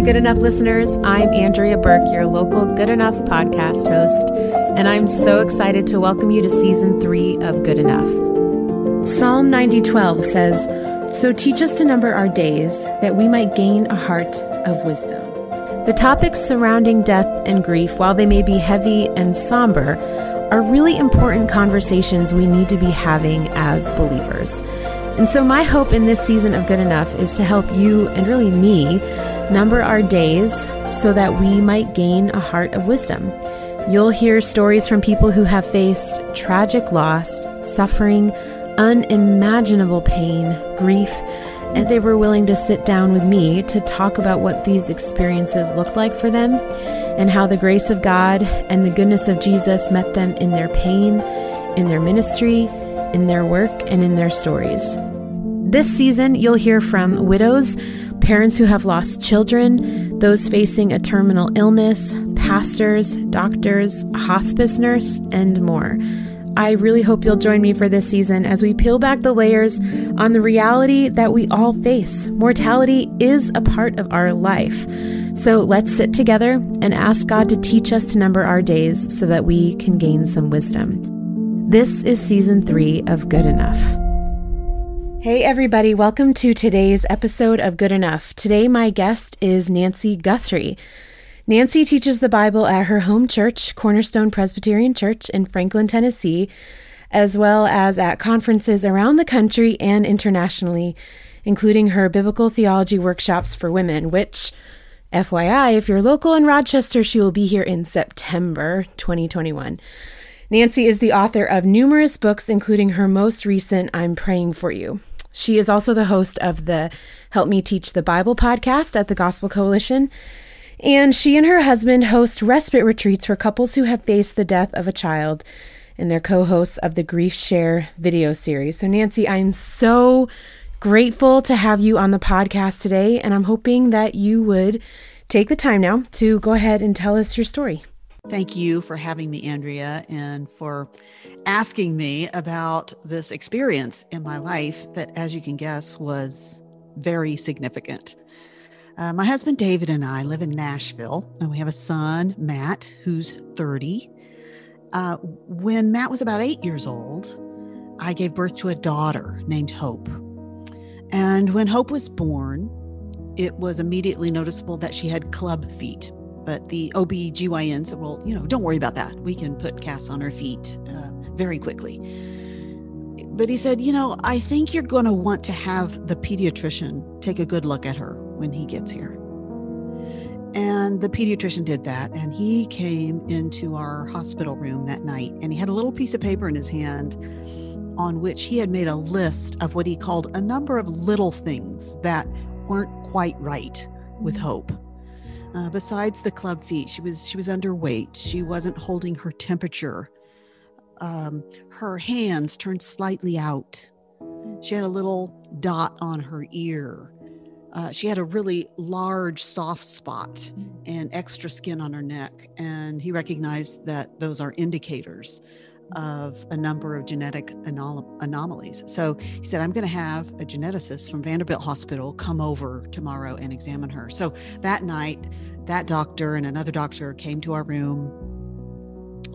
Good Enough listeners. I'm Andrea Burke, your local Good Enough podcast host, and I'm so excited to welcome you to season three of Good Enough. Psalm 90:12 says, "So teach us to number our days, that we might gain a heart of wisdom." The topics surrounding death and grief, while they may be heavy and somber, are really important conversations we need to be having as believers. And so, my hope in this season of Good Enough is to help you and really me number our days so that we might gain a heart of wisdom. You'll hear stories from people who have faced tragic loss, suffering, unimaginable pain, grief, and they were willing to sit down with me to talk about what these experiences looked like for them and how the grace of God and the goodness of Jesus met them in their pain, in their ministry, in their work, and in their stories. This season, you'll hear from widows, parents who have lost children, those facing a terminal illness, pastors, doctors, hospice nurse, and more. I really hope you'll join me for this season as we peel back the layers on the reality that we all face. Mortality is a part of our life. So let's sit together and ask God to teach us to number our days so that we can gain some wisdom. This is season three of Good Enough. Hey, everybody, welcome to today's episode of Good Enough. Today, my guest is Nancy Guthrie. Nancy teaches the Bible at her home church, Cornerstone Presbyterian Church in Franklin, Tennessee, as well as at conferences around the country and internationally, including her biblical theology workshops for women, which, FYI, if you're local in Rochester, she will be here in September 2021. Nancy is the author of numerous books, including her most recent, I'm Praying for You. She is also the host of the Help Me Teach the Bible podcast at the Gospel Coalition and she and her husband host respite retreats for couples who have faced the death of a child, and they're co hosts of the Grief Share video series. So, Nancy, I'm so grateful to have you on the podcast today, and I'm hoping that you would take the time now to go ahead and tell us your story. Thank you for having me, Andrea, and for asking me about this experience in my life that, as you can guess, was very significant. Uh, my husband David and I live in Nashville, and we have a son, Matt, who's 30. Uh, when Matt was about eight years old, I gave birth to a daughter named Hope. And when Hope was born, it was immediately noticeable that she had club feet. But the OB/GYN said, well, you know, don't worry about that. We can put casts on her feet uh, very quickly. But he said, you know, I think you're going to want to have the pediatrician take a good look at her when he gets here. And the pediatrician did that. And he came into our hospital room that night and he had a little piece of paper in his hand on which he had made a list of what he called a number of little things that weren't quite right with Hope. Uh, besides the club feet, she was she was underweight. She wasn't holding her temperature. Um, her hands turned slightly out. She had a little dot on her ear. Uh, she had a really large soft spot and extra skin on her neck. And he recognized that those are indicators of a number of genetic anom- anomalies. So he said, I'm going to have a geneticist from Vanderbilt Hospital come over tomorrow and examine her. So that night, that doctor and another doctor came to our room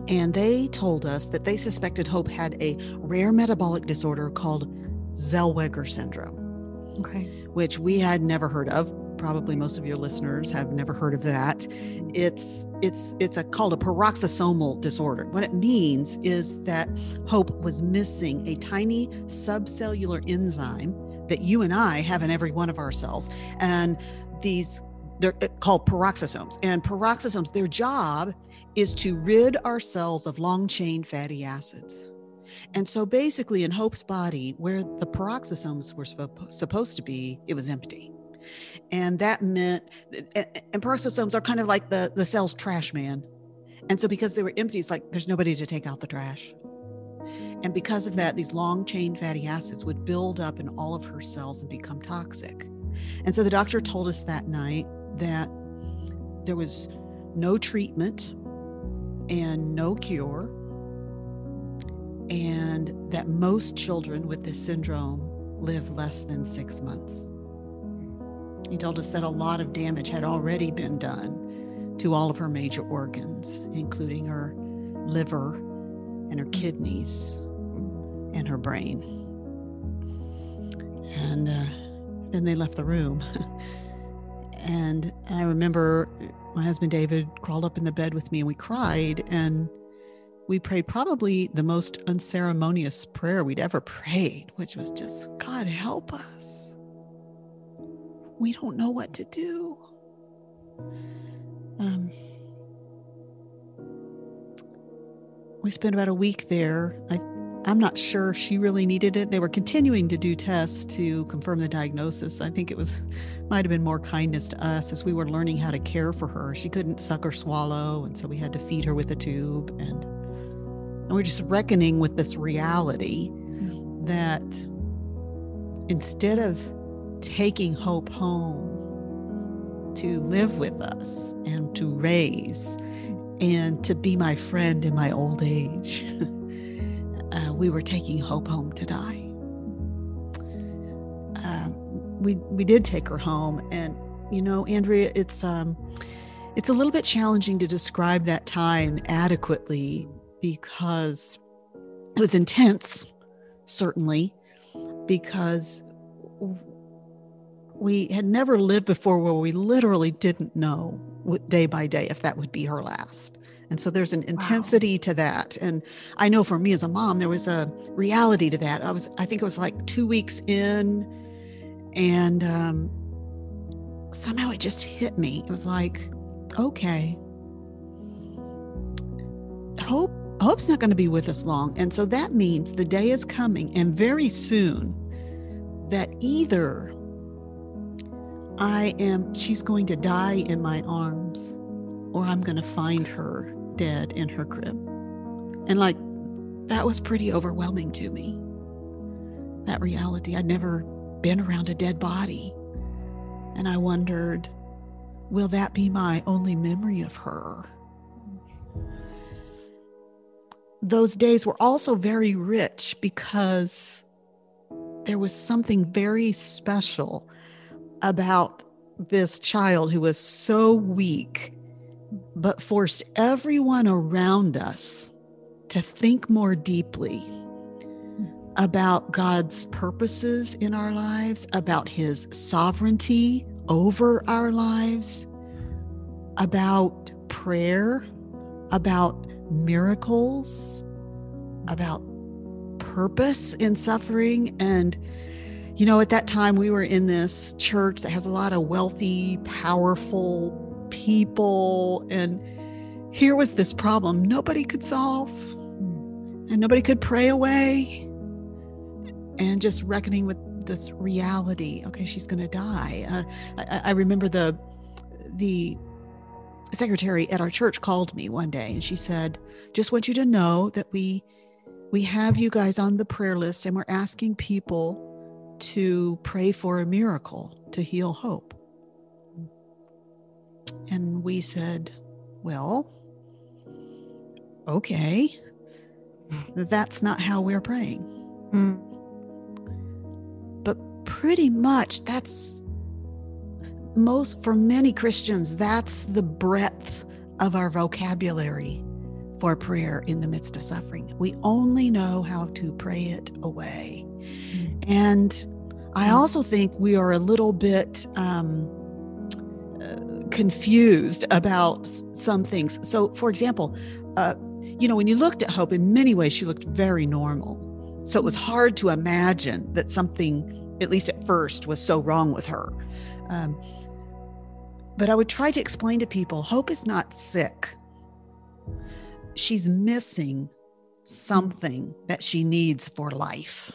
and they told us that they suspected Hope had a rare metabolic disorder called Zellweger syndrome. Okay which we had never heard of probably most of your listeners have never heard of that. It's it's it's a called a peroxisomal disorder. What it means is that hope was missing a tiny subcellular enzyme that you and i have in every one of our cells. And these they're uh, called peroxisomes and peroxisomes their job is to rid our cells of long chain fatty acids. And so basically, in Hope's body, where the peroxisomes were supposed to be, it was empty. And that meant, and peroxisomes are kind of like the, the cell's trash man. And so because they were empty, it's like there's nobody to take out the trash. And because of that, these long chain fatty acids would build up in all of her cells and become toxic. And so the doctor told us that night that there was no treatment and no cure and that most children with this syndrome live less than six months. He told us that a lot of damage had already been done to all of her major organs, including her liver and her kidneys and her brain. And uh, then they left the room. and I remember my husband David crawled up in the bed with me and we cried. And we prayed probably the most unceremonious prayer we'd ever prayed, which was just, God, help us. We don't know what to do. Um, we spent about a week there. I, I'm not sure she really needed it. They were continuing to do tests to confirm the diagnosis. I think it was might have been more kindness to us as we were learning how to care for her. She couldn't suck or swallow, and so we had to feed her with a tube and and we're just reckoning with this reality that instead of taking hope home to live with us and to raise and to be my friend in my old age, uh, we were taking hope home to die. Uh, we we did take her home, and you know, Andrea, it's um, it's a little bit challenging to describe that time adequately because it was intense, certainly, because we had never lived before where we literally didn't know day by day if that would be her last. And so there's an intensity wow. to that. And I know for me as a mom, there was a reality to that. I was, I think it was like two weeks in, and um, somehow it just hit me. It was like, okay, hope Hope's not going to be with us long. And so that means the day is coming and very soon that either I am, she's going to die in my arms or I'm going to find her dead in her crib. And like, that was pretty overwhelming to me. That reality. I'd never been around a dead body. And I wondered, will that be my only memory of her? those days were also very rich because there was something very special about this child who was so weak, but forced everyone around us to think more deeply about God's purposes in our lives, about his sovereignty over our lives, about prayer, about miracles, about purpose in suffering. And, you know, at that time we were in this church that has a lot of wealthy, powerful people. And here was this problem nobody could solve, and nobody could pray away. And just reckoning with this reality okay she's going to die uh, I, I remember the the secretary at our church called me one day and she said, "Just want you to know that we we have you guys on the prayer list and we're asking people to pray for a miracle to heal hope." And we said, "Well, okay. That's not how we're praying." Mm. But pretty much that's most for many Christians, that's the breadth of our vocabulary for prayer in the midst of suffering. We only know how to pray it away. Mm. And I also think we are a little bit um, uh, confused about some things. So, for example, uh, you know, when you looked at Hope, in many ways, she looked very normal. So it was hard to imagine that something, at least at first, was so wrong with her. Um, but I would try to explain to people Hope is not sick. She's missing something that she needs for life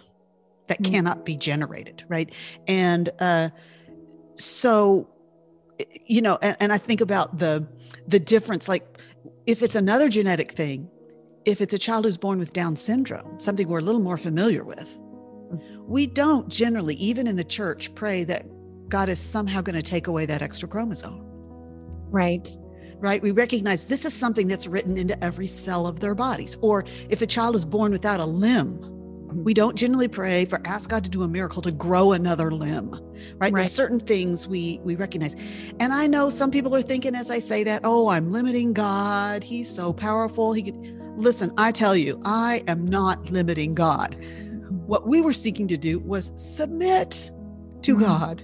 that mm-hmm. cannot be generated, right? And uh, so, you know, and, and I think about the the difference. Like, if it's another genetic thing, if it's a child who's born with Down syndrome, something we're a little more familiar with, mm-hmm. we don't generally, even in the church, pray that God is somehow going to take away that extra chromosome. Right. Right. We recognize this is something that's written into every cell of their bodies. Or if a child is born without a limb, We don't generally pray for ask God to do a miracle to grow another limb, right? Right. There's certain things we we recognize. And I know some people are thinking as I say that, "Oh, I'm limiting God. He's so powerful. He could Listen, I tell you, I am not limiting God. What we were seeking to do was submit to Mhm. God.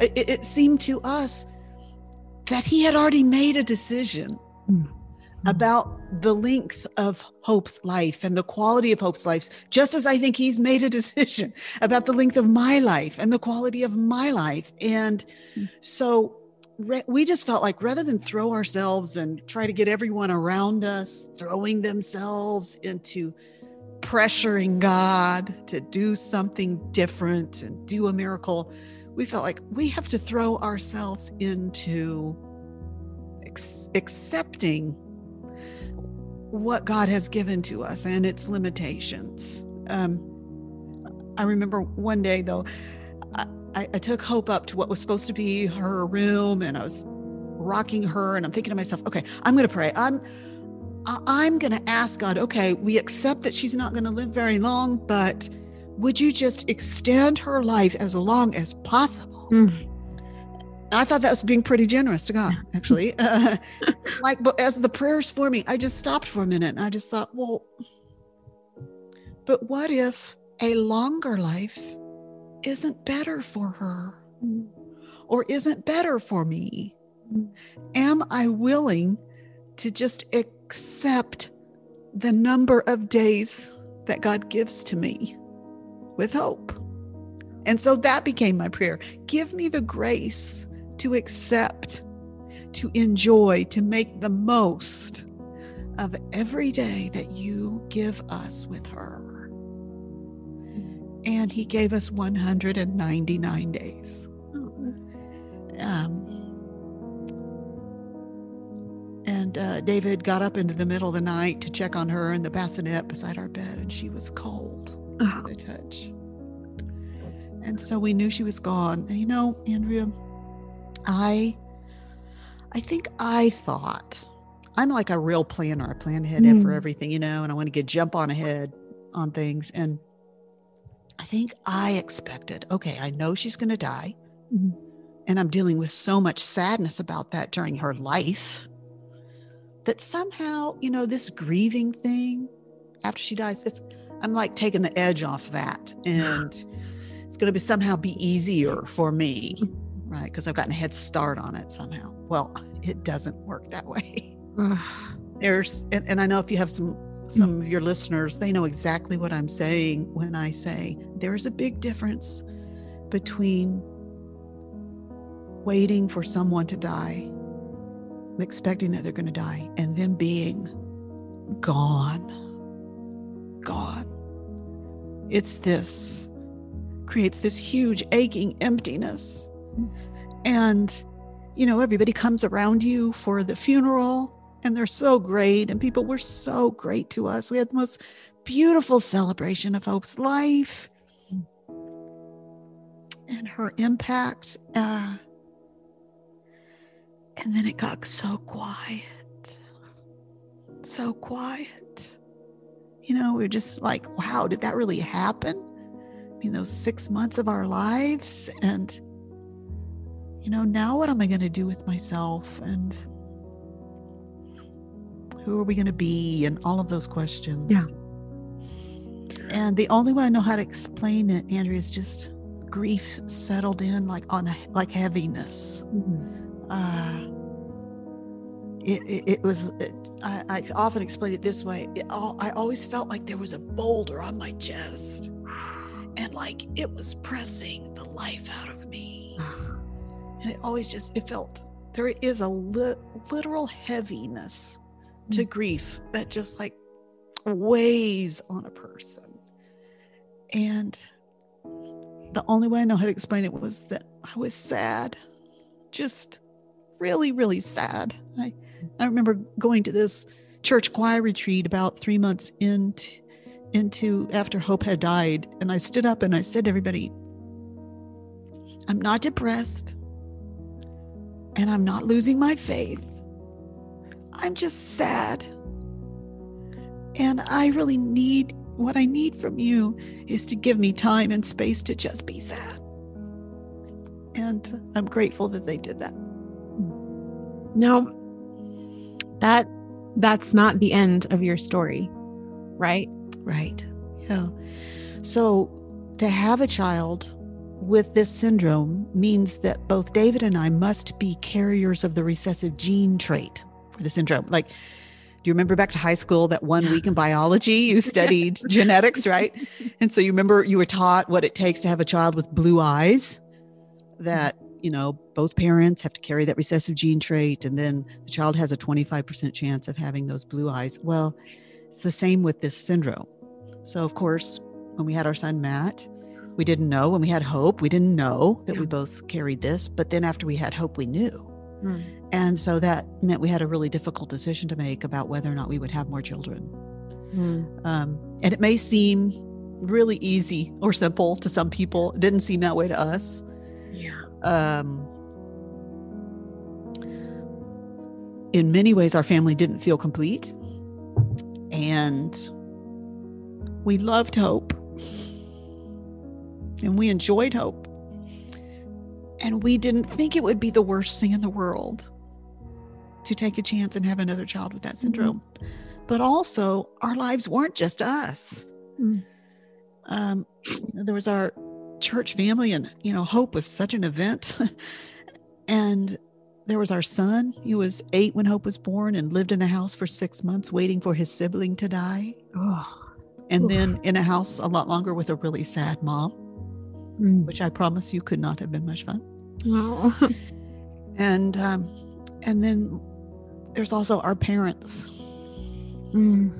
It, it- seemed to us that he had already made a decision Mhm. about the length of Hope's life and the quality of Hope's life, just as I think he's made a decision about the length of my life and the quality of my life. And so we just felt like rather than throw ourselves and try to get everyone around us throwing themselves into pressuring God to do something different and do a miracle, we felt like we have to throw ourselves into ex- accepting what God has given to us and its limitations. Um, I remember one day though, I, I, took Hope up to what was supposed to be her room, and I was rocking her, and I'm thinking to myself, okay, I'm going to pray. I'm I'm going to ask God, okay, we accept that she's not going to live very long, but would you just extend her life as long as possible? Mm. I thought that was being pretty generous to God, actually. Uh, like, but as the prayers for me, I just stopped for a minute and I just thought, well, but what if a longer life isn't better for her or isn't better for me? Am I willing to just accept the number of days that God gives to me with hope? And so that became my prayer. Give me the grace to accept, to enjoy, to make the most of every day that you give us with her. And he gave us 199 days. Um, and uh, David got up into the middle of the night to check on her in the bassinet beside our bed, and she was cold to Oh. the touch. And so we knew she was gone. And you know, Andrea, I I think I thought I'm like a real planner. I plan ahead for Mm. everything, you know, and I want to get jump on ahead on things. And I think I expected, okay, I know she's going to die. Mhm. And I'm dealing with so much sadness about that during her life that somehow, you know, this grieving thing after she dies, it's I'm like taking the edge off that. And it's going to be somehow be easier for me, right? Because I've gotten a head start on it somehow. Well, it doesn't work that way. There's, and, and I know if you have some some of mm. your listeners, they know exactly what I'm saying when I say there's a big difference between waiting for someone to die, expecting that they're going to die, and then being gone. Gone. It's this creates this huge aching emptiness. And, you know, everybody comes around you for the funeral and they're so great. And people were so great to us. We had the most beautiful celebration of Hope's life and her impact. Uh, and then it got so quiet, so quiet. You know, we are just like, wow, did that really happen? I mean, those six months of our lives. And, you know, now what am I going to do with myself? And who are we going to be? And all of those questions. Yeah. And the only way I know how to explain it, Andrea, is just grief settled in like on a, like heaviness. Uh, it, it, it was, it, I, I often explain it this way. It all, I always felt like there was a boulder on my chest and like it was pressing the life out of me. And it always just, it felt there is a li- literal heaviness to mm. grief that just like weighs on a person. And the only way I know how to explain it was that I was sad, just really, really sad. I, I remember going to this church choir retreat about three months into, into after Hope had died. And I stood up and I said to everybody, I'm not depressed and I'm not losing my faith. I'm just sad. And I really need what I need from you is to give me time and space to just be sad. And I'm grateful that they did that. No, that that's not the end of your story, right? Right. Yeah. So to have a child with this syndrome means that both David and I must be carriers of the recessive gene trait for the syndrome. Like, do you remember back to high school that one week in biology you studied genetics, right? And so you remember you were taught what it takes to have a child with blue eyes, that, you know, both parents have to carry that recessive gene trait, and then the child has a 25% chance of having those blue eyes. Well, it's the same with this syndrome. So, of course, when we had our son Matt, we didn't know. When we had hope, we didn't know that yeah. we both carried this. But then after we had hope, we knew. Mm. And so that meant we had a really difficult decision to make about whether or not we would have more children. Mm. Um, and it may seem really easy or simple to some people. It didn't seem that way to us. Yeah. Um, in many ways, our family didn't feel complete. And we loved hope and we enjoyed hope. And we didn't think it would be the worst thing in the world to take a chance and have another child with that mm-hmm. syndrome. But also, our lives weren't just us. Mm. Um, you know, there was our church family, and you know, hope was such an event. and there was our son. He was eight when Hope was born and lived in the house for six months, waiting for his sibling to die. Oh. And Oof. then in a house a lot longer with a really sad mom mm. which I promise you could not have been much fun. Wow. and um, and then there's also our parents. Mm.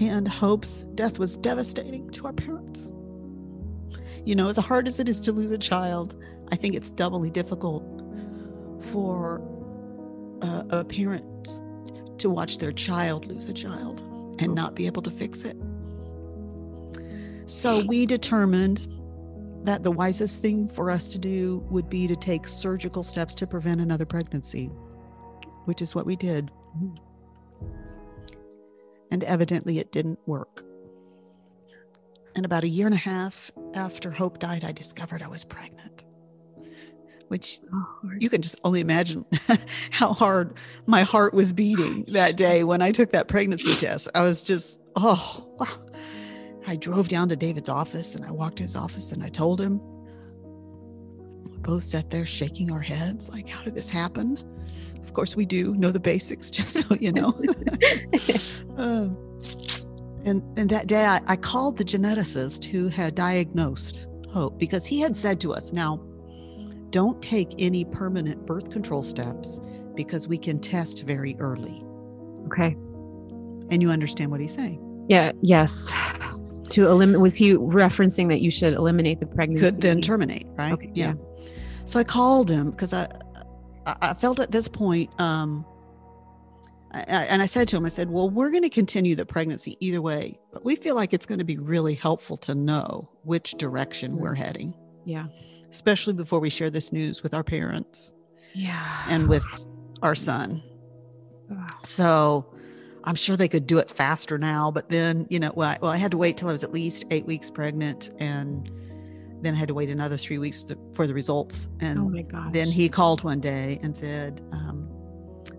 And Hope's death was devastating to our parents. You know, as hard as it is to lose a child, I think it's doubly difficult for uh, a parent to watch their child lose a child and not be able to fix it. So we determined that the wisest thing for us to do would be to take surgical steps to prevent another pregnancy, which is what we did. And evidently, it didn't work. And about a year and a half after Hope died, I discovered I was pregnant, which oh, you can just only imagine how hard my heart was beating that day when I took that pregnancy test. I was just, oh, wow I drove down to David's office and I walked to his office and I told him. We both sat there shaking our heads, like, how did this happen? Of course, we do know the basics, just so you know. uh, and, and that day, I, I called the geneticist who had diagnosed Hope because he had said to us, now, don't take any permanent birth control steps because we can test very early. Okay. And you understand what he's saying? Yeah, yes to eliminate was he referencing that you should eliminate the pregnancy could then terminate right okay yeah, yeah. so i called him because i i felt at this point um I, and I said to him, I said, well, we're going to continue the pregnancy either way, but we feel like it's going to be really helpful to know which direction we're heading. Yeah. Especially before we share this news with our parents. Yeah. And with our son. So I'm sure they could do it faster now, but then, you know, well I, well, I had to wait till I was at least eight weeks pregnant and then I had to wait another three weeks to, for the results. And oh my gosh. then he called one day and said um,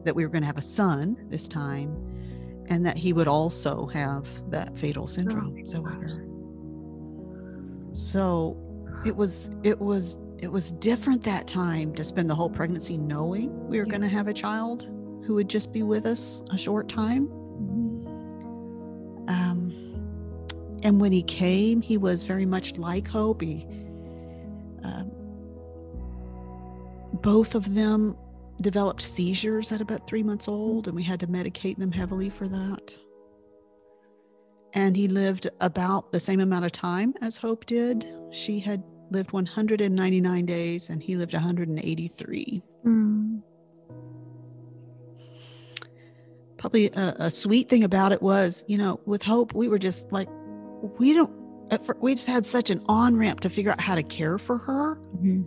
that we were going to have a son this time and that he would also have that fatal syndrome. Oh so, so it was, it was, it was different that time to spend the whole pregnancy knowing we were yeah. going to have a child who would just be with us a short time. Um, and when he came, he was very much like Hope. He, um, both of them developed seizures at about three months old, and we had to medicate them heavily for that. And he lived about the same amount of time as Hope did. She had lived 199 days, and he lived 183. Mm. Probably a, a, sweet thing about it was, you know, with Hope, we were just like, we don't, we just had such an on ramp to figure out how to care for her mm-hmm.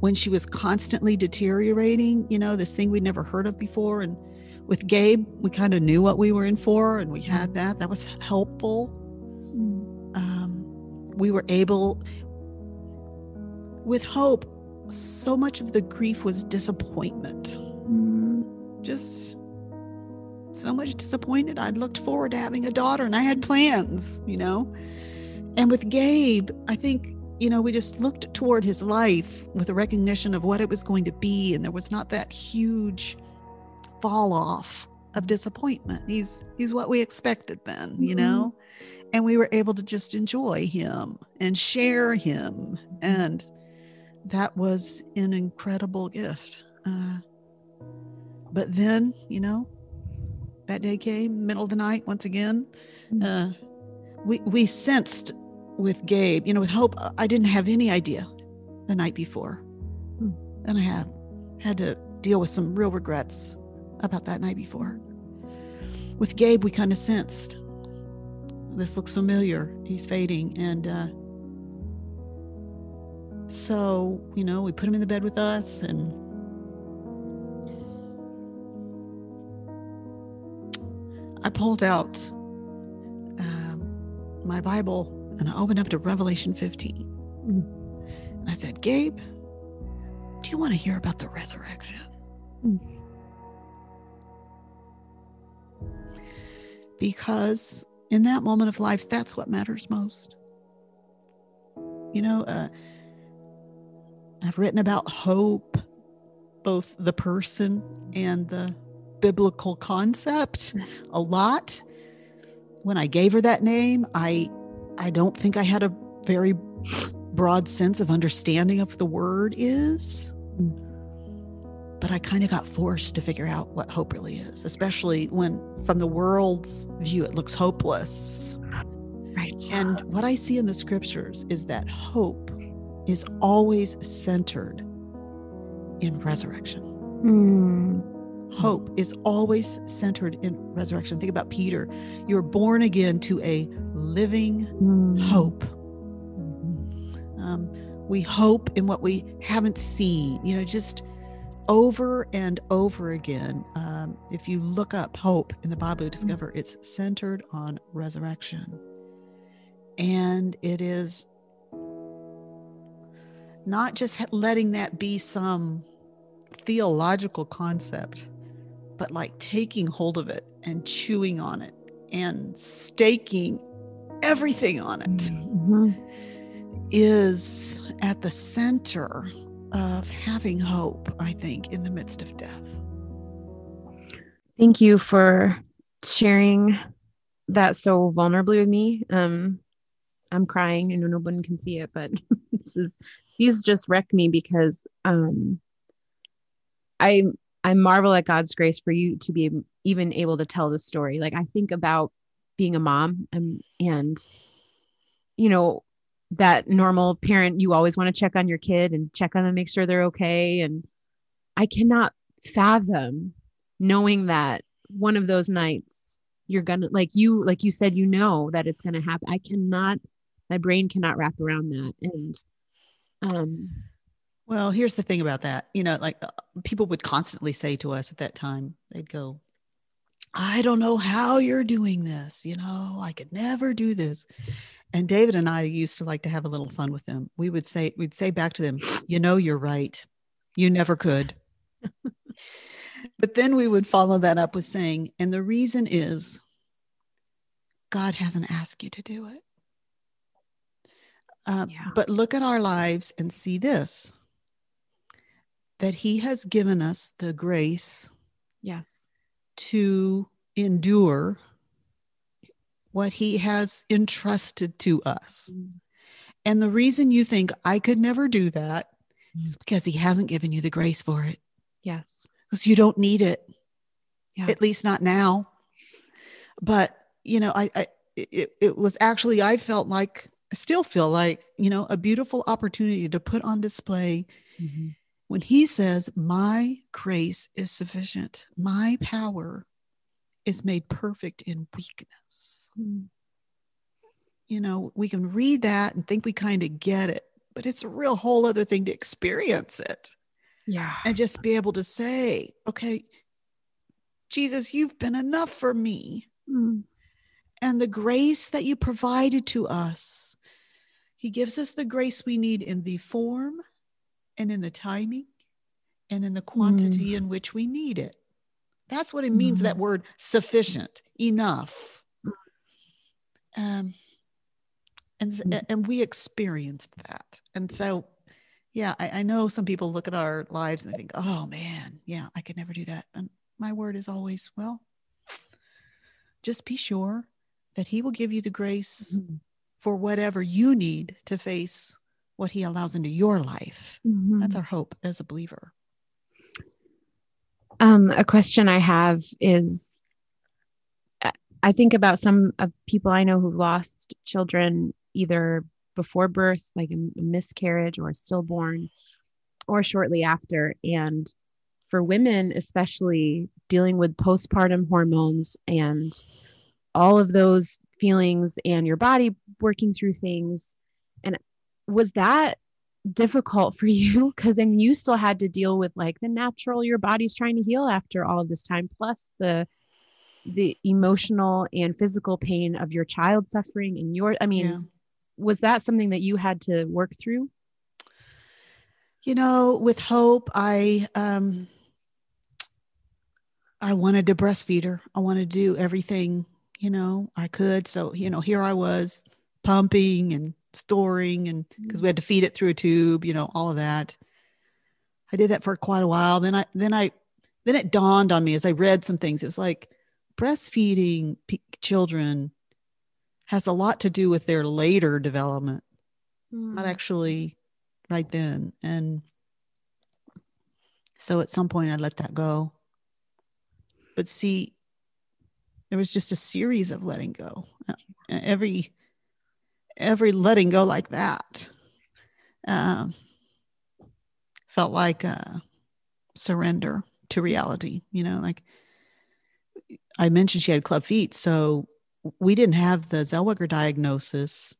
when she was constantly deteriorating, you know, this thing we'd never heard of before. And with Gabe, we kind of knew what we were in for and we had that. That was helpful. we were able, with hope, so much of the grief was disappointment. Mm. Just so much disappointed. I'd looked forward to having a daughter and I had plans, you know. And with Gabe, I think, you know, we just looked toward his life with a recognition of what it was going to be. And there was not that huge fall off of disappointment. He's he's what we expected then, you mm-hmm. know? And we were able to just enjoy him and share him. And that was an incredible gift. Uh, but then, you know, that day came, middle of the night, once again. Mm. Uh, we, we sensed with Gabe, you know, with Hope, I didn't have any idea the night before. Mm. And I have had to deal with some real regrets about that night before. With Gabe, we kind of sensed this looks familiar. He's fading. And uh, so, you know, we put him in the bed with us and I pulled out um, my Bible and I opened up to Revelation 15. Mm. And I said, Gabe, do you want to hear about the resurrection? Mm. Because in that moment of life, that's what matters most. You know, uh, I've written about hope, both the person and the biblical concept a lot. When I gave her that name, I I don't think I had a very broad sense of understanding of the word is. But I kind of got forced to figure out what hope really is, especially when from the world's view it looks hopeless. Right. And what I see in the scriptures is that hope is always centered in resurrection. Mm hope is always centered in resurrection. Think about Peter. You're born again to a living mm. hope. Um, we hope in what we haven't seen, you know, just over and over again. Um, if you look up hope in the Bible, you discover it's centered on resurrection. And it is not just letting that be some theological concept but like taking hold of it and chewing on it and staking everything on it mm-hmm. is at the center of having hope, I think, in the midst of death. Thank you for sharing that so vulnerably with me. Um, I'm crying. I know no one can see it, but this is these just wreck me because um, I I marvel at God's grace for you to be even able to tell this story. Like I think about being a mom and, and you know, that normal parent, you always want to check on your kid and check on them, make sure they're okay. And I cannot fathom knowing that one of those nights you're gonna like you like you said you know that it's gonna happen i cannot my brain cannot wrap around that and um well, here's the thing about that. You know, like uh, people would constantly say to us at that time, they'd go, I don't know how you're doing this. You know, I could never do this. And David and I used to like to have a little fun with them. We would say, we'd say back to them, you know, you're right. You never could. but then we would follow that up with saying, and the reason is God hasn't asked you to do it. Uh, yeah. But look at our lives and see this that he has given us the grace yes to endure what he has entrusted to us mm. and the reason you think i could never do that mm. is because he hasn't given you the grace for it yes because you don't need it yeah. at least not now but you know i, I it, it was actually i felt like i still feel like you know a beautiful opportunity to put on display mm-hmm when he says, My grace is sufficient, my power is made perfect in weakness. Mm. You know, we can read that and think we kind of get it, but it's a real whole other thing to experience it. Yeah. And just be able to say, okay, Jesus, you've been enough for me. Mm. And the grace that you provided to us He gives us the grace we need in the form and in the timing and in the quantity mm. in which we need it. That's what it means, mm. that word sufficient, enough. Um, and, and we experienced that. And so, yeah, I, I know some people look at our lives and they think, oh man, yeah, I could never do that. And my word is always, well, just be sure that He will give you the grace mm-hmm. for whatever you need to face what He allows into your life. Mm-hmm. That's our hope as a believer. Um, a question I have is I think about some of people I know who've lost children either before birth, like a miscarriage or stillborn, or shortly after. And for women, especially dealing with postpartum hormones and all of those feelings and your body working through things. And was that difficult for you? Because then you still had to deal with like the natural, your body's trying to heal after all of this time, plus the the emotional and physical pain of your child suffering and your i mean yeah. was that something that you had to work through you know with hope i um I wanted to breastfeed her. I wanted to do everything, you know, I could. So, you know, here I was pumping and storing and because we had to feed it through a tube, you know, all of that. I did that for quite a while. Then I, then I, then it dawned on me as I read some things. It was like breastfeeding p- children has a lot to do with their later development, mm. not actually right then. And so at some point I let that go. But see, there was just a series of letting go. Every every letting go like that um, felt like surrender to reality. You know, like I mentioned, she had club feet, so we didn't have the Zellweger diagnosis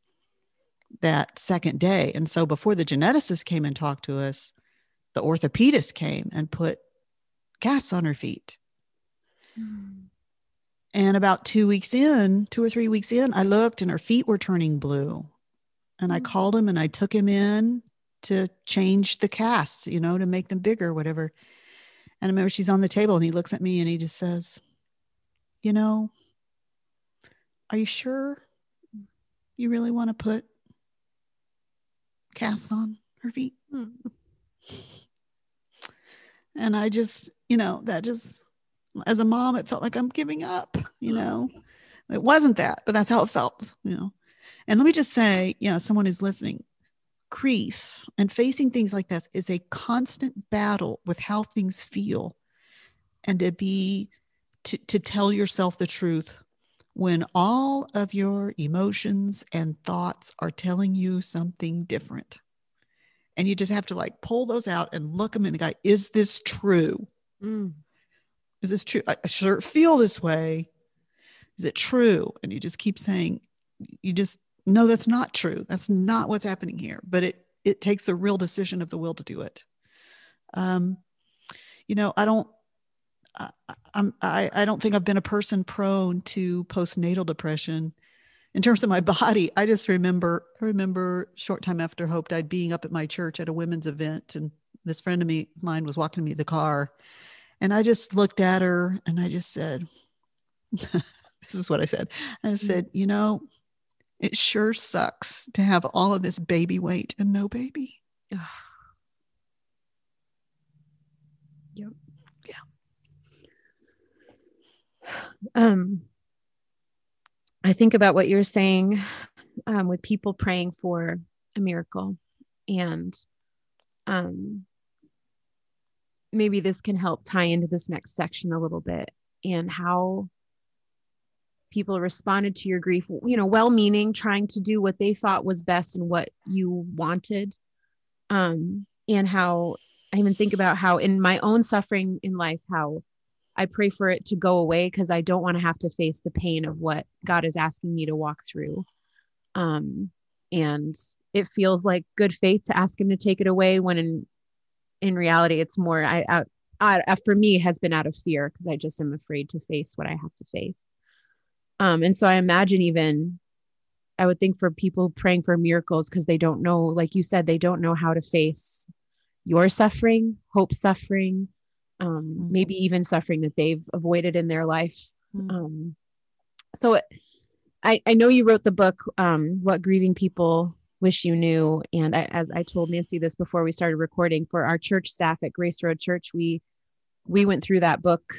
that second day. And so before the geneticist came and talked to us, the orthopedist came and put casts on her feet. And about two weeks in, two or three weeks in, I looked and her feet were turning blue. And I mm. called him and I took him in to change the casts, you know, to make them bigger, whatever. And I remember she's on the table and he looks at me and he just says, You know, are you sure you really want to put casts on her feet? Mm. And I just, you know, that just as a mom, it felt like I'm giving up, you know. It wasn't that, but that's how it felt, you know. And let me just say, you know, someone who's listening, grief and facing things like this is a constant battle with how things feel and to be to, to tell yourself the truth when all of your emotions and thoughts are telling you something different and you just have to like pull those out and look them in the guy is this true mm is this true? I sure feel this way. Is it true? And you just keep saying, you just no, that's not true. That's not what's happening here. But it it takes a real decision of the will to do it. Um, you know, I don't. I, I'm I, I don't think I've been a person prone to postnatal depression in terms of my body, I just remember I remember short time after Hope died being up at my church at a women's event and this friend of me mine was walking me the car and I just looked at her and I just said, This is what I said. I said, You know, it sure sucks to have all of this baby weight and no baby. yep. Yeah. Um, I think about what you're saying um, with people praying for a miracle and um, maybe this can help tie into this next section a little bit and how people responded to your grief you know well meaning trying to do what they thought was best and what you wanted. Um and how i even think about how in my own suffering in life how i pray for it to go away because i don't want to have to face the pain of what god is asking me to walk through. Um and it feels like good faith to ask him to take it away when in in reality, it's more I out, out for me has been out of fear because I just am afraid to face what I have to face. Um, and so I imagine even I would think for people praying for miracles because they don't know, like you said, they don't know how to face your suffering, hope suffering, um, mm-hmm. maybe even suffering that they've avoided in their life. Mm-hmm. Um, so I, I know you wrote the book, um, What Grieving People Wish You Knew. And I, as I told Nancy this before we started recording, for our church staff at Grace Road Church, we we went through that book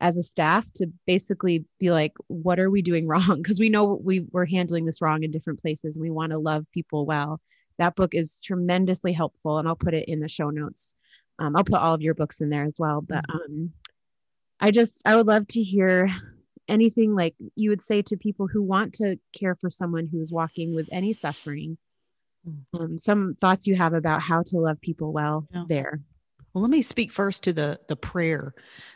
as a staff to basically be like, what are we doing wrong? Because we know we were handling this wrong in different places and we want to love people well. That book is tremendously helpful, and I'll put it in the show notes. Um, I'll put all of your books in there as well. But mm-hmm. um, I just, I would love to hear anything like you would say to people who want to care for someone who's walking with any suffering. Mm. Um, some thoughts you have about how to love people well yeah. there. Well, let me speak first to the the prayer,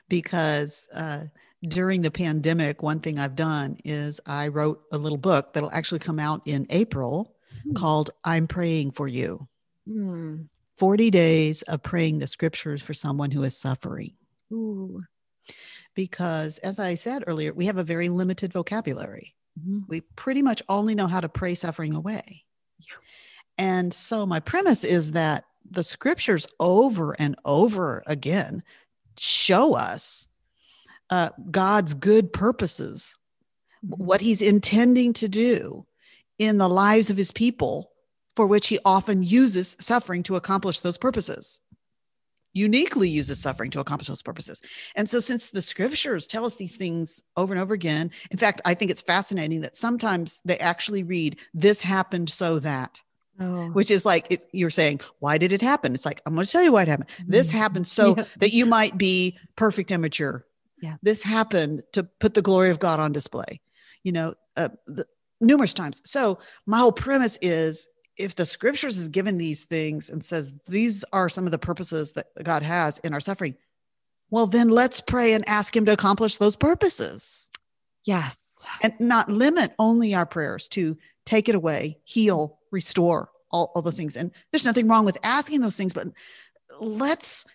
because uh, during the pandemic, one thing I've done is I wrote a little book that'll actually come out in April mm. called "I'm Praying for You." Mm. Forty days of praying the scriptures for someone who is suffering. Ooh. Because, as I said earlier, we have a very limited vocabulary. Mm-hmm. We pretty much only know how to pray suffering away. And so, my premise is that the scriptures over and over again show us uh, God's good purposes, mm-hmm. what he's intending to do in the lives of his people, for which he often uses suffering to accomplish those purposes. Uniquely uses suffering to accomplish those purposes. And so, since the scriptures tell us these things over and over again, in fact, I think it's fascinating that sometimes they actually read, This happened so that. Oh. Which is like it, you're saying, why did it happen? It's like I'm going to tell you why it happened. Mm-hmm. This happened so yeah. that you might be perfect and mature. Yeah. This happened to put the glory of God on display. You know, uh, the, numerous times. So my whole premise is if the scriptures is given these things and says these are some of the purposes that God has in our suffering, well, then let's pray and ask Him to accomplish those purposes. Yes. And not limit only our prayers to take it away, heal, restore, all, all those things. And there's nothing wrong with asking those things, but let's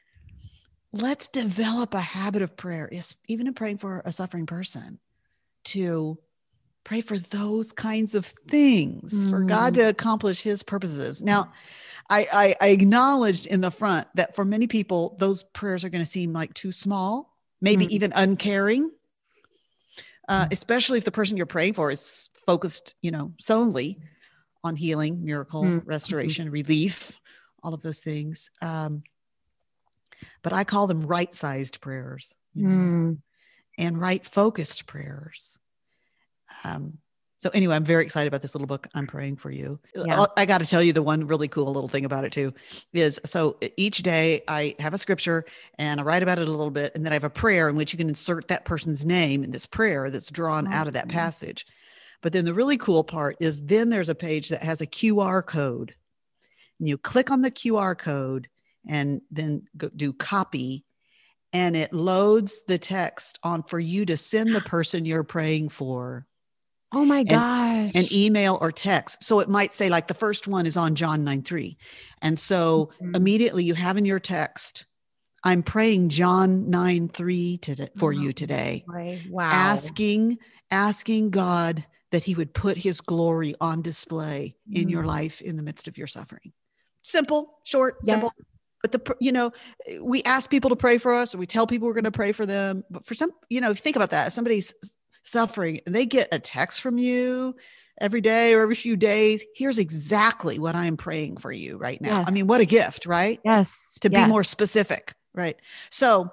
let's develop a habit of prayer, even in praying for a suffering person, to pray for those kinds of things mm. for God mm. to accomplish his purposes. Now, I, I, I, acknowledged in the front that for many people, those prayers are going to seem like too small, maybe mm. even uncaring, uh, especially if the person you're praying for is focused, you know, solely on healing, miracle, mm. restoration, relief, all of those things. Um, but I call them right sized prayers you know, mm. and right focused prayers. Um, so anyway, I'm very excited about this little book. I'm praying for you. Yeah. I got to tell you the one really cool little thing about it too is so each day I have a scripture and I write about it a little bit, and then I have a prayer in which you can insert that person's name in this prayer that's drawn out of that passage. But then the really cool part is then there's a page that has a QR code. And you click on the QR code and then go, do copy and it loads the text on for you to send the person you're praying for. Oh my gosh. An email or text. So it might say, like, the first one is on John 9 3. And so mm-hmm. immediately you have in your text, I'm praying John 9 3 to, for oh, you today. Wow. Asking, asking God that he would put his glory on display mm. in your mm. life in the midst of your suffering. Simple, short, yes. simple. But the you know, we ask people to pray for us, or we tell people we're going to pray for them. But for some, you know, think about that, if somebody's suffering and they get a text from you every day or every few days, here's exactly what I'm praying for you right now. Yes. I mean, what a gift, right? Yes. To yes. be more specific right so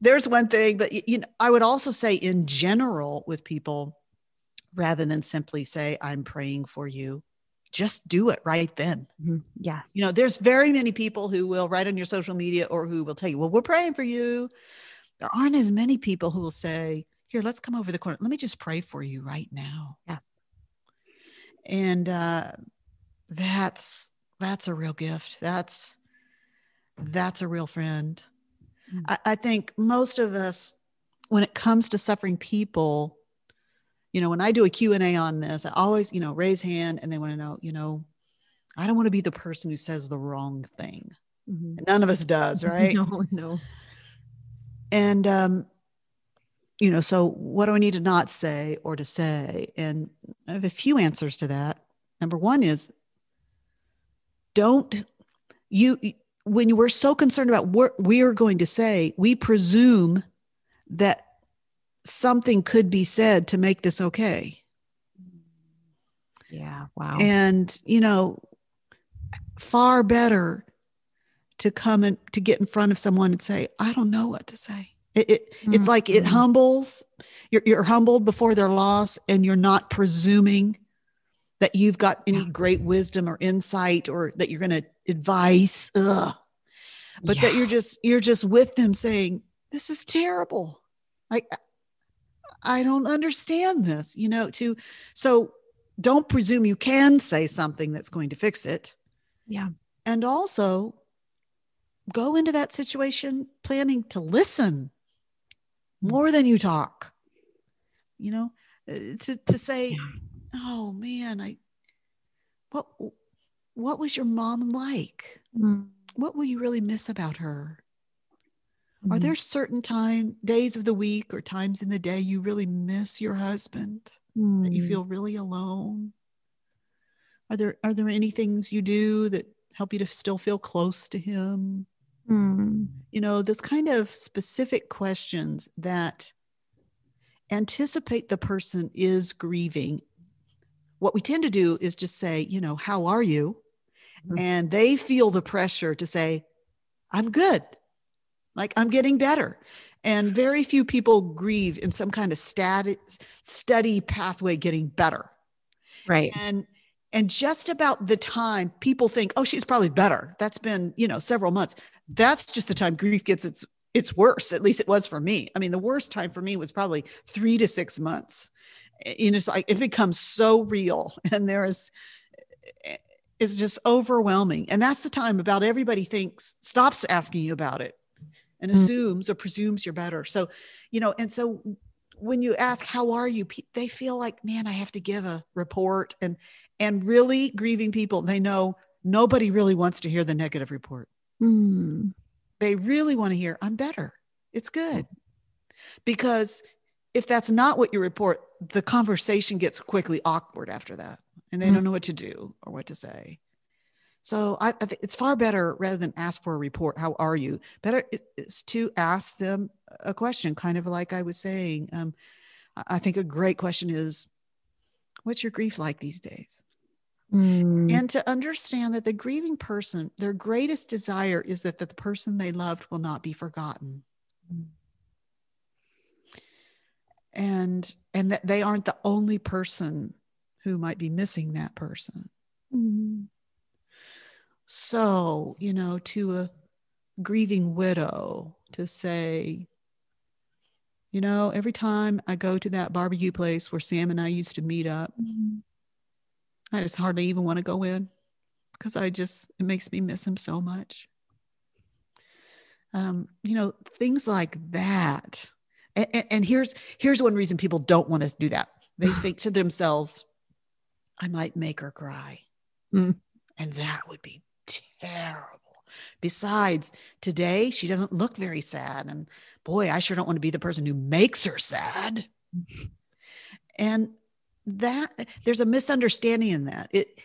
there's one thing but you know i would also say in general with people rather than simply say, I'm praying for you. Just do it right then. Mm-hmm. Yes. You know, there's very many people who will write on your social media or who will tell you, well, we're praying for you. There aren't as many people who will say, here, let's come over the corner. Let me just pray for you right now. Yes. And uh, that's that's a real gift. That's that's a real friend. Mm-hmm. I, I think most of us, when it comes to suffering people, you know, when I do a Q&A on this, I always, you know, raise hand and they want to know, you know, I don't want to be the person who says the wrong thing. Mm-hmm. None of us does, right? no, no. And um, you know, so what do I need to not say or to say? And I have a few answers to that. Number one is don't you when we're so concerned about what we are going to say, we presume that something could be said to make this okay. Yeah, wow. And, you know, far better to come and to get in front of someone and say, I don't know what to say. It, it mm-hmm. it's like it humbles. You're, you're humbled before their loss, and you're not presuming that you've got any yeah. great wisdom or insight or that you're going to advise. Ugh. But yeah. that you're just you're just with them saying, "This is terrible." Like I don't understand this, you know, to so don't presume you can say something that's going to fix it. Yeah. And also go into that situation planning to listen more than you talk. You know, uh, to to say, yeah. "Oh man, I what what was your mom like? Mm-hmm. What will you really miss about her?" Mm-hmm. Are there certain time days of the week or times in the day you really miss your husband? Mm. That you mm. feel really alone? Are there are there any things you do that help you to still feel close to him? Mm. You know, those kind of specific questions that anticipate the person is grieving. What we tend to do is just say, you know, how are you? Mm. And they feel the pressure to say, I'm good. Like I'm getting better. And very few people grieve in some kind of static, steady pathway getting better. Right. And and just about the time people think, oh, she's probably better. That's been, you know, several months. That's just the time grief gets its it's worse. At least it was for me. I mean, the worst time for me was probably three to six months. You know, it's like it becomes so real, and there is eh, it's just overwhelming. And that's the time about everybody thinks stops asking you about it and mm assumes or presumes you're better. So, you know, and so when you ask how are you, they feel like, man, I have to give a report and and really grieving people, they know nobody really wants to hear the negative report. Mm. They really want to hear, I'm better. It's good. Because if that's not what you report, the conversation gets quickly awkward after that and they mm. don't know what to do or what to say. So I, I think it's far better rather than ask for a report. How are you? Better is to ask them a question, kind of like I was saying. Um, I think a great question is, "What's your grief like these days?" Mm. And to understand that the grieving person, their greatest desire is that the person they loved will not be forgotten. Mm. And and that they aren't the only person who might be missing that person. Mm. So, you know, to a grieving widow to say, you know, every time I go to that barbecue place where Sam and I used to meet up, mm-hmm. I just hardly even want to go in because I just, it makes me miss him so much. Um, you know, things like that. And, and, and here's here's one reason people don't want to do that. They think to themselves, I might make her cry. Mm. And that would be terrible. Besides, today she doesn't look very sad. And boy, I sure don't want to be the person who makes her sad. and that there's a misunderstanding in that. It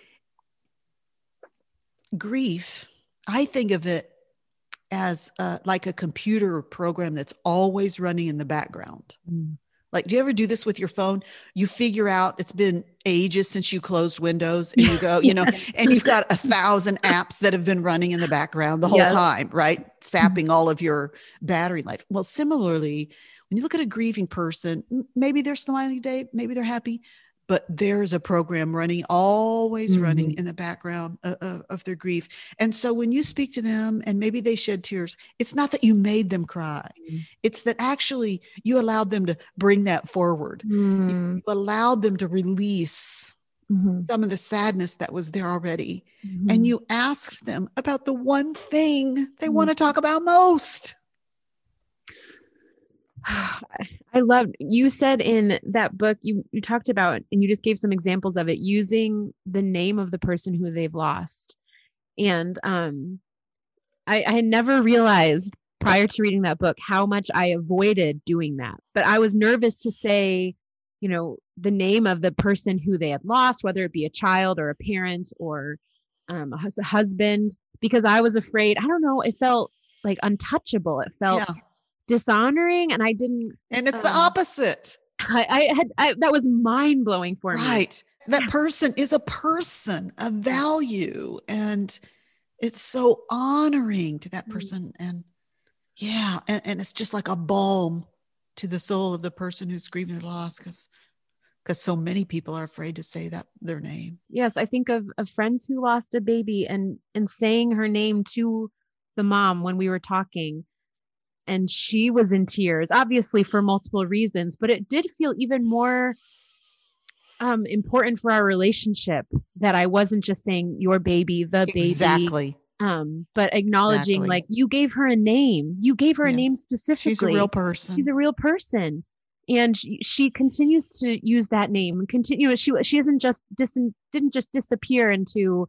grief, I think of it as uh, like a computer program that's always running in the background. Mm. Like, do you ever do this with your phone? You figure out it's been ages since you closed Windows and you go, you know, and you've got a thousand apps that have been running in the background the whole yes. time, right? Sapping mm-hmm. all of your battery life. Well, similarly, when you look at a grieving person, maybe they're smiling today, maybe they're happy, but there's a program running, always mm-hmm. running in the background of, of, of, their grief. And so when you speak to them and maybe they shed tears, it's not that you made them cry, mm-hmm. it's that actually you allowed them to bring that forward. Mm-hmm. You allowed them to release. Mm-hmm. Some of the sadness that was there already. And mm-hmm. you asked them about the one thing they want to mm-hmm. talk about most. I love you said in that book you you talked about and you just gave some examples of it using the name of the person who they've lost. And um I, I never realized prior to reading that book how much I avoided doing that. But I was nervous to say you know, the name of the person who they had lost, whether it be a child or a parent or um, a husband, because I was afraid. I don't know. It felt like untouchable. It felt yeah. Dishonoring, and I didn't. And it's um, the opposite. I, I had I, that was mind blowing for right. me. Right. That person is a person, a value, and it's so honoring to that mm. person. And yeah, and, and it's just like a balm to the soul of the person who's grieving the loss because because so many people are afraid to say that their name. Yes, I think of, of friends who lost a baby and and saying her name to the mom when we were talking and she was in tears obviously for multiple reasons but it did feel even more um, important for our relationship that I wasn't just saying your baby, the baby. Exactly. Um, but acknowledging exactly. like you gave her a name. You gave her yeah. a name specifically. She's a real person. She's a real person. And she, she continues to use that name and continue. She she isn't just dis, didn't just disappear into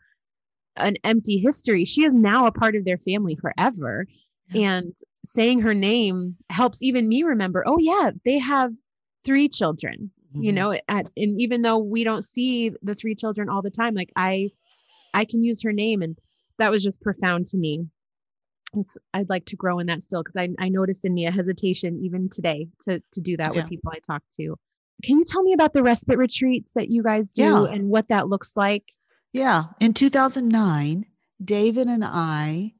an empty history. She is now a part of their family forever. Yeah. And saying her name helps even me remember, oh yeah, they have three children mm-hmm. you know at, and even though we don't see the three children all the time like i i can use her name and that was just profound to me it's, I'd like to grow in that still because I, I noticed in me a hesitation even today to to do that yeah. with people I talk to. Can you tell me about the respite retreats that you guys do yeah. and what that looks like? Yeah, in 2009, David and I,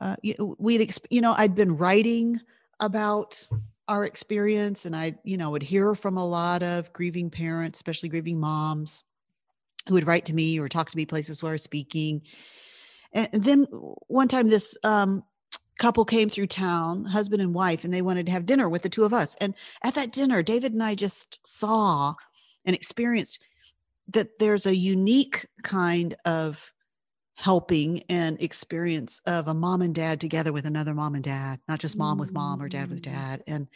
uh, we'd you know I'd been writing about our experience and i you know would hear from a lot of grieving parents especially grieving moms who would write to me or talk to me places where i was speaking. And then one time this um, couple came through town husband and wife and they wanted to have dinner with the two of us. And at that dinner david and i just saw and experienced that there's a unique kind of helping and experience of a mom and dad together with another mom and dad, not just mom with mom or dad with mm. dad. And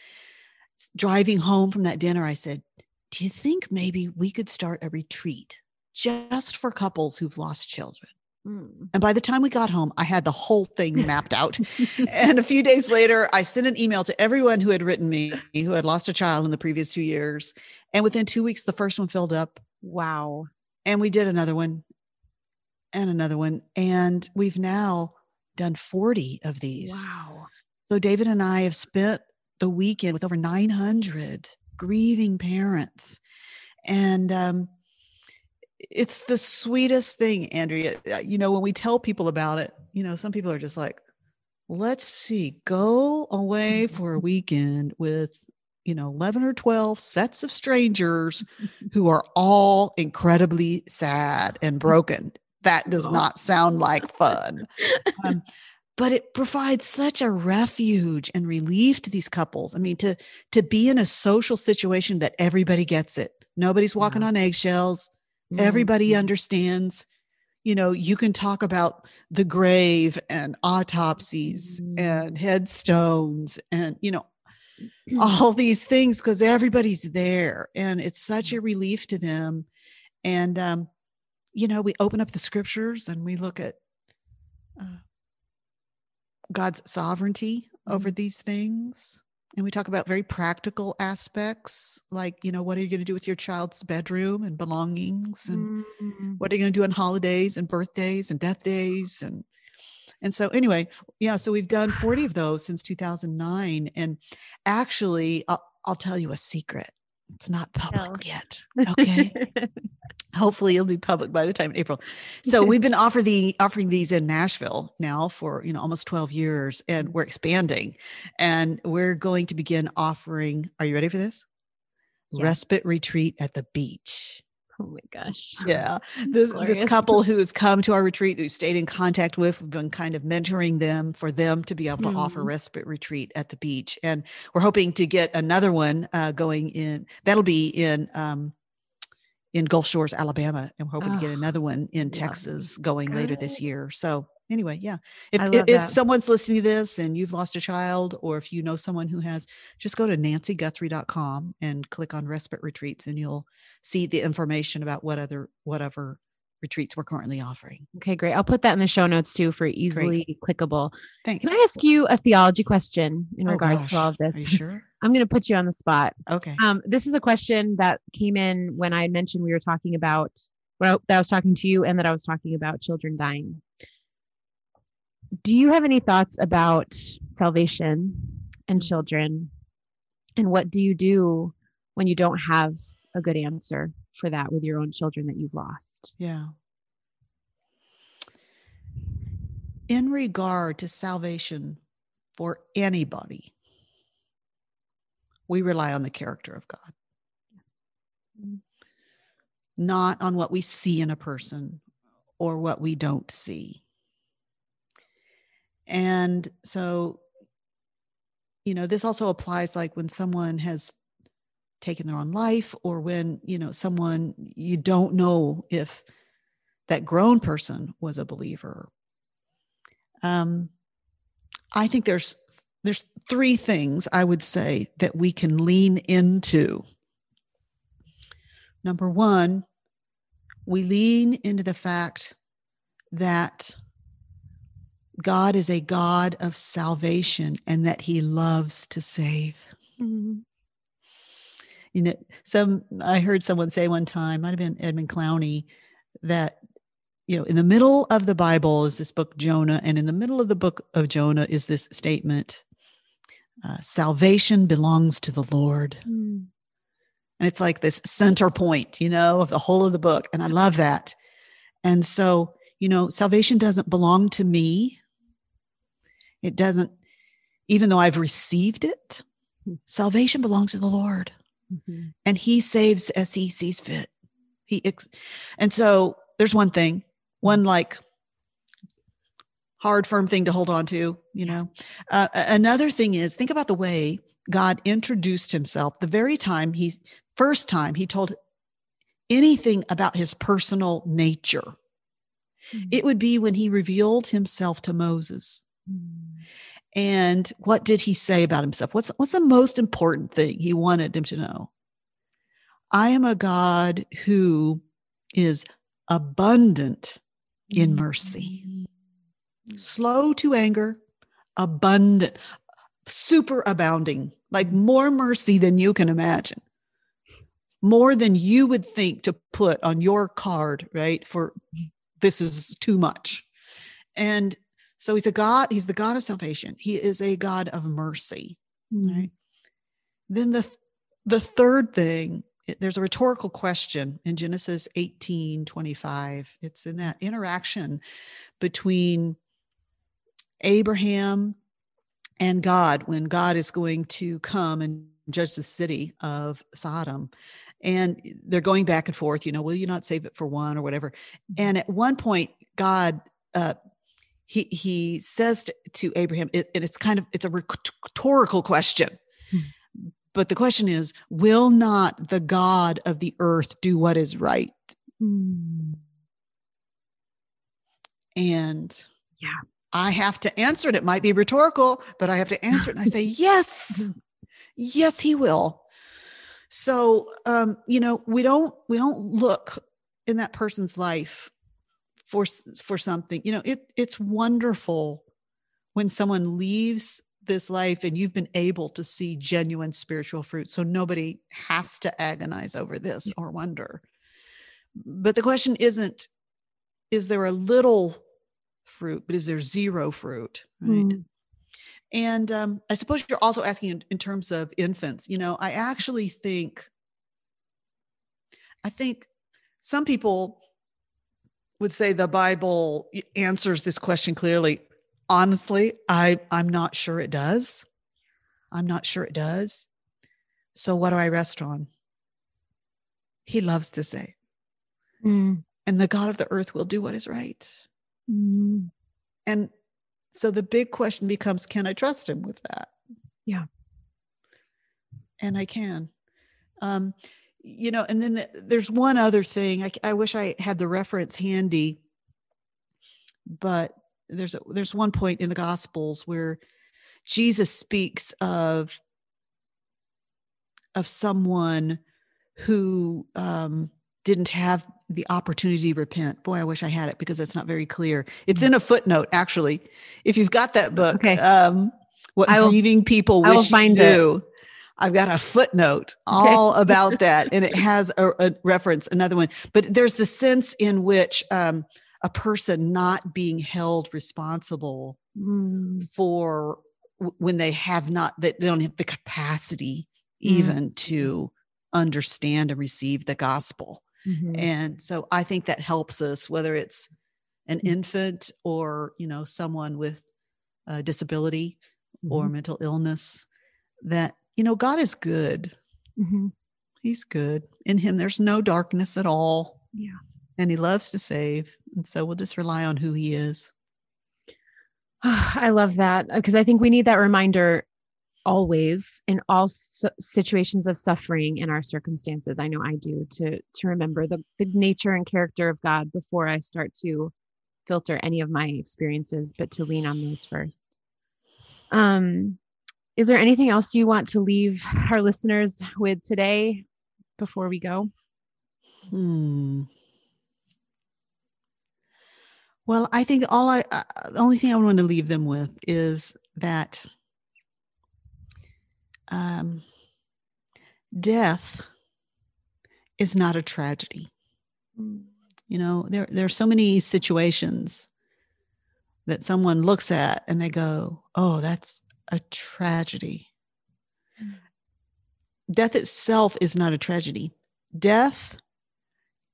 driving home from that dinner, I said, Do you think maybe we could start a retreat just for couples who've lost children? Mm. And by the time we got home, I had the whole thing mapped out. and a few days later, I sent an email to everyone who had written me who had lost a child in the previous two years. And within two weeks, the first one filled up. Wow. And we did another one and another one. And we've now done 40 of these. Wow. So David and I have spent the weekend with over 900 grieving parents. And um, it's the sweetest thing, Andrea. Uh, you know, when we tell people about it, you know, some people are just like, let's see, go away for a weekend with you know 11 or 12 sets of strangers who are all incredibly sad and broken that does not sound like fun. Um, but it provides such a refuge and relief to these couples. I mean, to to be in a social situation that everybody gets it. Nobody's walking yeah. on eggshells. Mm-hmm. Everybody understands. You know, you can talk about the grave and autopsies mm-hmm. and headstones and you know all these things because everybody's there and it's such a relief to them and um, you know, we open up the scriptures and we look at uh, God's sovereignty over mm-hmm. these things. And we talk about very practical aspects, like, you know, what are you going to do with your child's bedroom and belongings? And mm-hmm. what are you going to do on holidays and birthdays and death days? And and so anyway, yeah, so we've done 40 of those since 2009. And actually, I'll, I'll tell you a secret. It's not public no. yet. Okay. hopefully it'll be public by the time in April. So we've been offer the, offering these in Nashville now for, you know, almost 12 years and we're expanding and we're going to begin offering, are you ready for this? Yeah. Respite retreat at the beach. Oh my gosh. Yeah. This this couple who has come to our retreat, who stayed in contact with, we've been kind of mentoring them for them to be able to mm. offer mm-hmm. respite retreat at the beach. And we're hoping to get another one uh, going in. That'll be in um, in Gulf Shores, Alabama, and we're hoping oh, to get another one in Texas going later this year. So anyway, yeah. If, if, if, someone's listening to this and you've lost a child, or if you know someone who has, just go to nancyguthrie.com and click on respite retreats, and you'll see the information about what other whatever retreats we're currently offering. Okay, great. I'll put that in the show notes too for easily great. clickable. Thanks. Can I ask you a theology question in oh, regards gosh. to all of this? Are you sure? I'm going to put you on the spot. Okay. Um, this is a question that came in when I mentioned we were talking about well, that I was talking to you and that I was talking about children dying. Do you have any thoughts about salvation and mm. children? And what do you do when you don't have a good answer for that with your own children that you've lost? Yeah. In regard to salvation for anybody, we rely on the character of God, not on what we see in a person or what we don't see. And so, you know, this also applies like when someone has taken their own life or when, you know, someone you don't know if that grown person was a believer. Um, I think there's there's three things I would say that we can lean into. Number one, we lean into the fact that God is a God of salvation and that he loves to save. Mm-hmm. You know, some I heard someone say one time, might have been Edmund Clowney, that you know, in the middle of the Bible is this book Jonah, and in the middle of the book of Jonah is this statement: uh, "Salvation belongs to the Lord." Mm. And it's like this center point, you know, of the whole of the book, and I love that. And so, you know, salvation doesn't belong to me. It doesn't, even though I've received it, hmm. salvation belongs to the Lord. Mm-hmm. And he saves as he sees fit. He ex- and so there's one thing, one like hard, firm thing to hold on to, you know. Uh, another thing is think about the way God introduced himself the very time he first time he told anything about his personal nature. Mm-hmm. It would be when he revealed himself to Moses. Mm. And what did he say about himself? What's what's the most important thing he wanted them to know? I am a God who is abundant in mercy, mm. slow to anger, abundant, super abounding, like more mercy than you can imagine, more than you would think to put on your card, right? For this is too much. And so he's a God, he's the God of salvation. He is a God of mercy. Mm-hmm. Right. Then the the third thing, there's a rhetorical question in Genesis 18, 25. It's in that interaction between Abraham and God when God is going to come and judge the city of Sodom. And they're going back and forth, you know, will you not save it for one or whatever? Mm-hmm. And at one point, God uh, he he says to, to Abraham, it, and it's kind of it's a rhetorical question. Hmm. But the question is, will not the God of the earth do what is right? Hmm. And yeah, I have to answer it. It might be rhetorical, but I have to answer it. And I say, yes, yes, he will. So, um, you know, we don't we don't look in that person's life for for something. You know it it's wonderful when someone leaves this life and you've been able to see genuine spiritual fruit. So nobody has to agonize over this or wonder. But the question isn't is there a little fruit but is there zero fruit right? Mm. and um, i suppose you're also asking in, in terms of infants. You know i actually think i think some people would say the Bible answers this question clearly. Honestly, I, I'm not sure it does. I'm not sure it does. So, what do I rest on? He loves to say. Mm. And the God of the earth will do what is right. Mm. And so the big question becomes can I trust him with that? Yeah. And I can. Um, you know, and then the, there's one other thing. I, I wish I had the reference handy, but there's a, there's one point in the Gospels where Jesus speaks of of someone who um, didn't have the opportunity to repent. Boy, I wish I had it because that's not very clear. It's in a footnote, actually. If you've got that book, Okay. um, what will- grieving people I will wish you find it. I've got a footnote Okay. all about that, and it has a, a reference, another one. But there's the sense in which um, a person not being held responsible Mm, for w- when they have not, that they don't have the capacity Mm. even to understand and receive the gospel. mhm. And so I think that helps us, whether it's an Mm. infant or, you know, someone with a disability or Mhm. mental illness, that, you know, God is good. Mhm. He's good. In him, there's no darkness at all. Yeah. And he loves to save. And so we'll just rely on who he is. I love that because I think we need that reminder always in all situations of suffering in our circumstances. I know I do to to remember the the nature and character of God before I start to filter any of my experiences, but to lean on those first. Um, is there anything else you want to leave our listeners with today before we go? Hmm. Well, I think all I, uh, the only thing I want to leave them with is that um, death is not a tragedy. You know, there there are so many situations that someone looks at and they go, "Oh, that's a tragedy." Mm. Death itself is not a tragedy. Death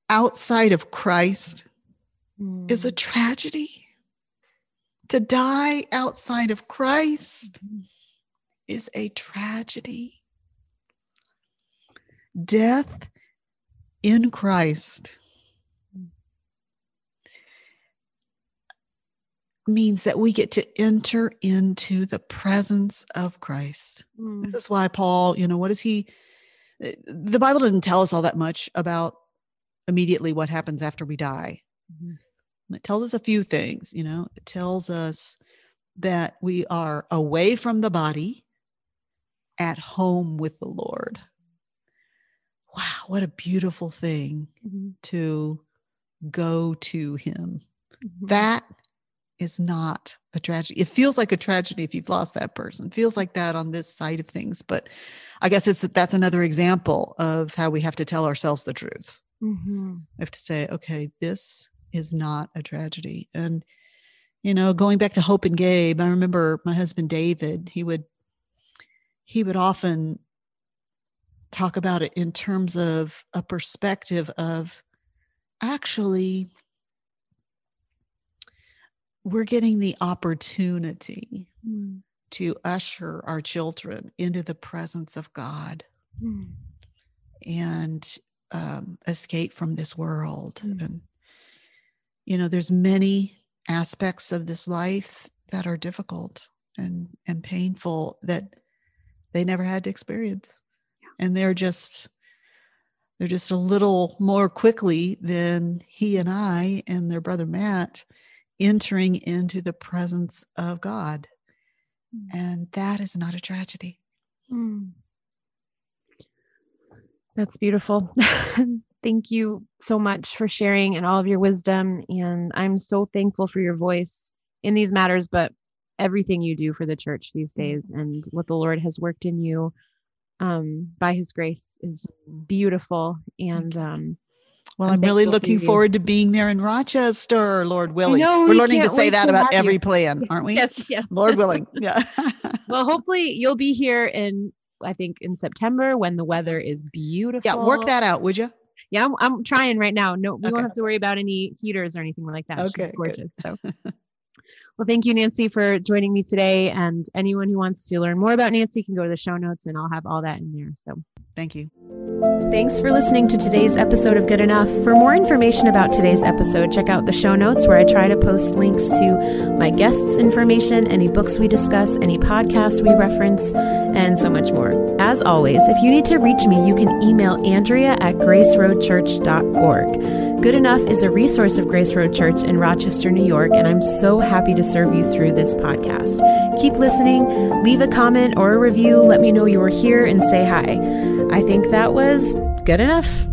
outside of Christ is a tragedy. To die outside of Christ is a tragedy. Death in Christ means that we get to enter into the presence of Christ. Mm. This is why Paul, you know, what is he? uh, The Bible doesn't tell us all that much about immediately what happens after we die. Mhm. It tells us a few things, you know, it tells us that we are away from the body at home with the Lord. Wow, what a beautiful thing Mhm. to go to Him. Mhm. That is not a tragedy. It feels like a tragedy if you've lost that person. It feels like that on this side of things, but I guess it's that's another example of how we have to tell ourselves the truth. Mhm. We have to say, okay, this is not a tragedy. And, you know, going back to Hope and Gabe, I remember my husband David, he would he would often talk about it in terms of a perspective of actually we're getting the opportunity Mm. to usher our children into the presence of God Mm. and um, escape from this world. Mm. And you know, there's many aspects of this life that are difficult and and painful that they never had to experience, and they're just they're just a little more quickly than he and I and their brother Matt entering into the presence of God, Mm. and that is not a tragedy. Mm. That's beautiful. Thank you so much for sharing and all of your wisdom. And I'm so thankful for your voice in these matters, but everything you do for the church these days and what the Lord has worked in you um, by his grace is beautiful. And um, Well, I'm I'm, really for looking forward to being there in Rochester, Lord willing. We're we learning to say that to about have you. every plan, aren't we? yes, yes. Lord willing. Yeah. Well, hopefully you'll be here in, I think, in September when the weather is beautiful. yeah. Work that out, would you? Yeah, I'm, I'm trying right now. No, we Okay. won't have to worry about any heaters or anything like that. Okay, good. gorgeous. So, well, thank you, Nancy, for joining me today. And anyone who wants to learn more about Nancy can go to the show notes, and I'll have all that in there. So, Thank you. Thanks for listening to today's episode of Good Enough. For more information about today's episode, check out the show notes where I try to post links to my guests' information, any books we discuss, any podcast we reference, and so much more. As always, if you need to reach me, you can email Andrea at graceroadchurch.org. Good Enough is a resource of Grace Road Church in Rochester, New York, and I'm so happy to serve you through this podcast. Keep listening, leave a comment or a review, let me know you were here, and say hi. I think that was good enough.